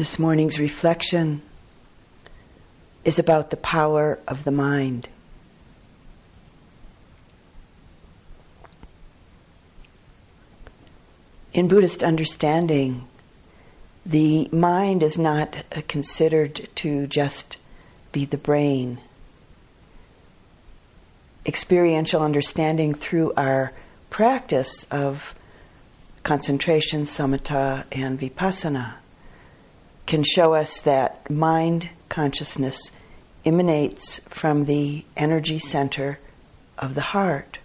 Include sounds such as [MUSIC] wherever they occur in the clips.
This morning's reflection is about the power of the mind. In Buddhist understanding, the mind is not considered to just be the brain. Experiential understanding through our practice of concentration, samatha, and vipassana can show us that mind consciousness emanates from the energy center of the heart.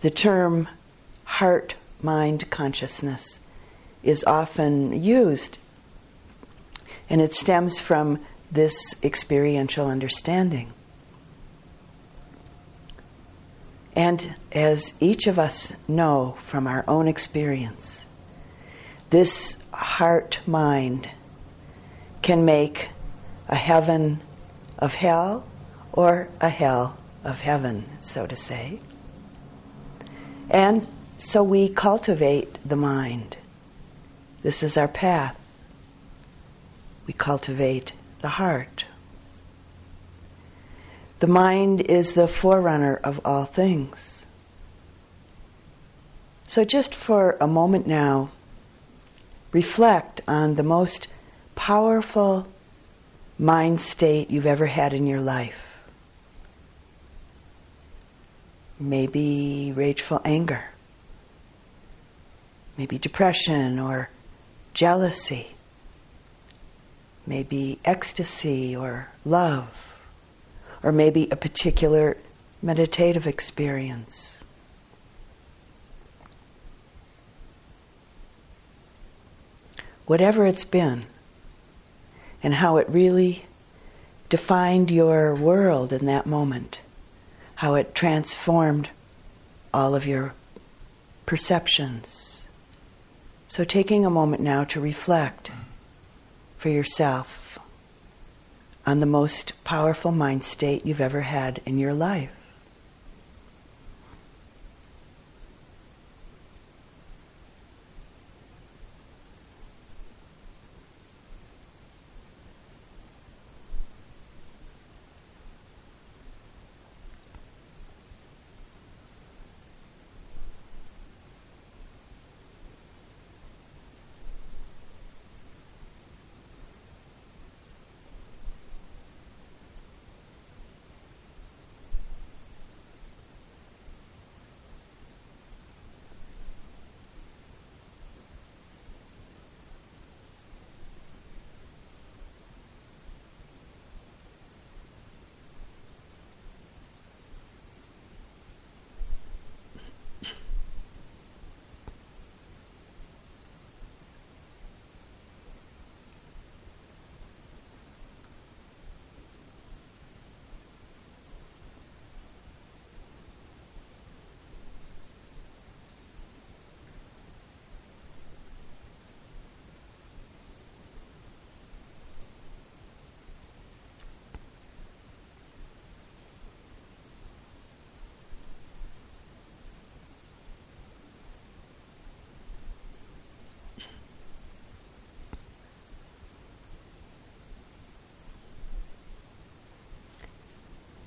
The term heart mind consciousness is often used, and it stems from this experiential understanding. And as each of us know from our own experience, this heart mind can make a heaven of hell or a hell of heaven, so to say. And so we cultivate the mind. This is our path. We cultivate the heart. The mind is the forerunner of all things. So, just for a moment now, reflect on the most powerful mind state you've ever had in your life. Maybe rageful anger, maybe depression or jealousy, maybe ecstasy or love, or maybe a particular meditative experience. Whatever it's been, and how it really defined your world in that moment, how it transformed all of your perceptions. So, taking a moment now to reflect for yourself on the most powerful mind state you've ever had in your life.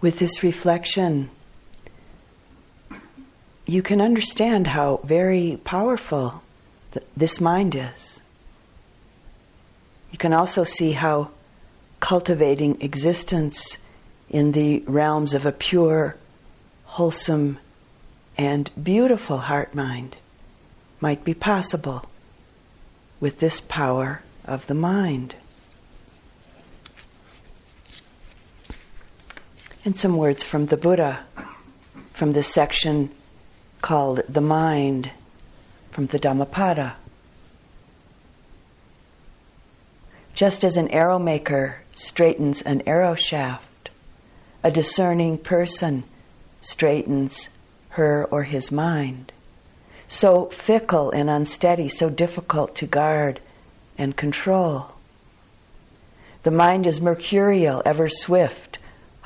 With this reflection, you can understand how very powerful th- this mind is. You can also see how cultivating existence in the realms of a pure, wholesome, and beautiful heart mind might be possible with this power of the mind. And some words from the Buddha, from this section called The Mind, from the Dhammapada. Just as an arrow maker straightens an arrow shaft, a discerning person straightens her or his mind. So fickle and unsteady, so difficult to guard and control. The mind is mercurial, ever swift,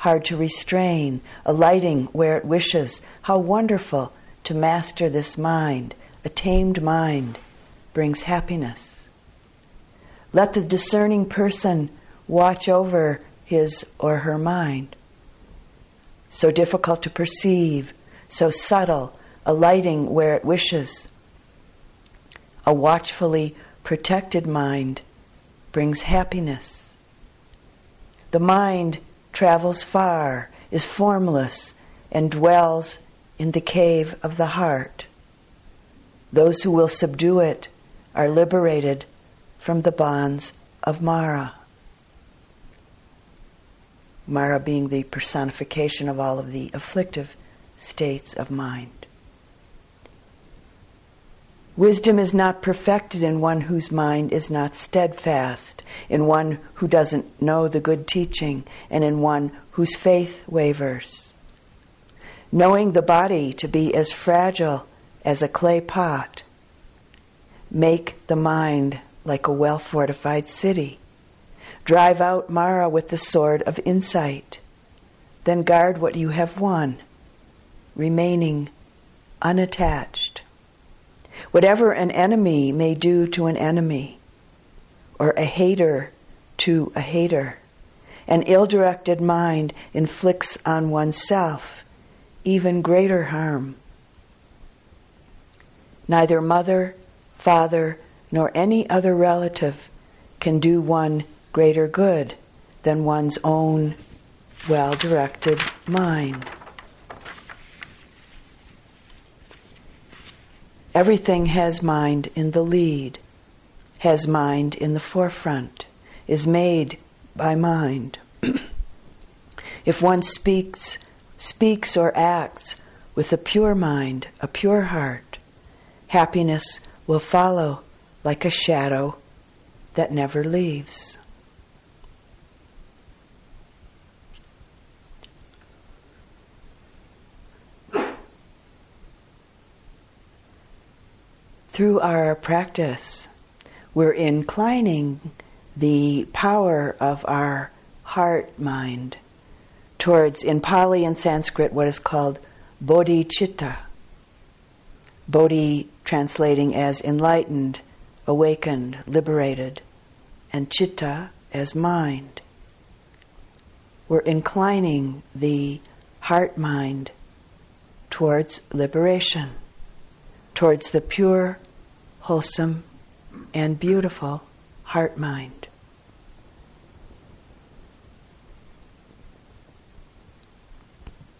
hard to restrain, alighting where it wishes. How wonderful to master this mind. A tamed mind brings happiness. Let the discerning person watch over his or her mind. So difficult to perceive, so subtle, alighting where it wishes. A watchfully protected mind brings happiness. The mind travels far, is formless, and dwells in the cave of the heart. Those who will subdue it are liberated from the bonds of Mara. Mara being the personification of all of the afflictive states of mind. Wisdom is not perfected in one whose mind is not steadfast, in one who doesn't know the good teaching, and in one whose faith wavers. Knowing the body to be as fragile as a clay pot, make the mind like a well fortified city. Drive out Mara with the sword of insight. Then guard what you have won, remaining unattached. Whatever an enemy may do to an enemy, or a hater to a hater, an ill directed mind inflicts on oneself even greater harm. Neither mother, father, nor any other relative can do one greater good than one's own well directed mind. Everything has mind in the lead, has mind in the forefront, is made by mind. [CLEARS THROAT] if one speaks, speaks or acts with a pure mind, a pure heart, happiness will follow like a shadow that never leaves. Through our practice, we're inclining the power of our heart mind towards, in Pali and Sanskrit, what is called bodhicitta. Bodhi translating as enlightened, awakened, liberated, and chitta as mind. We're inclining the heart mind towards liberation, towards the pure wholesome, and beautiful heart mind.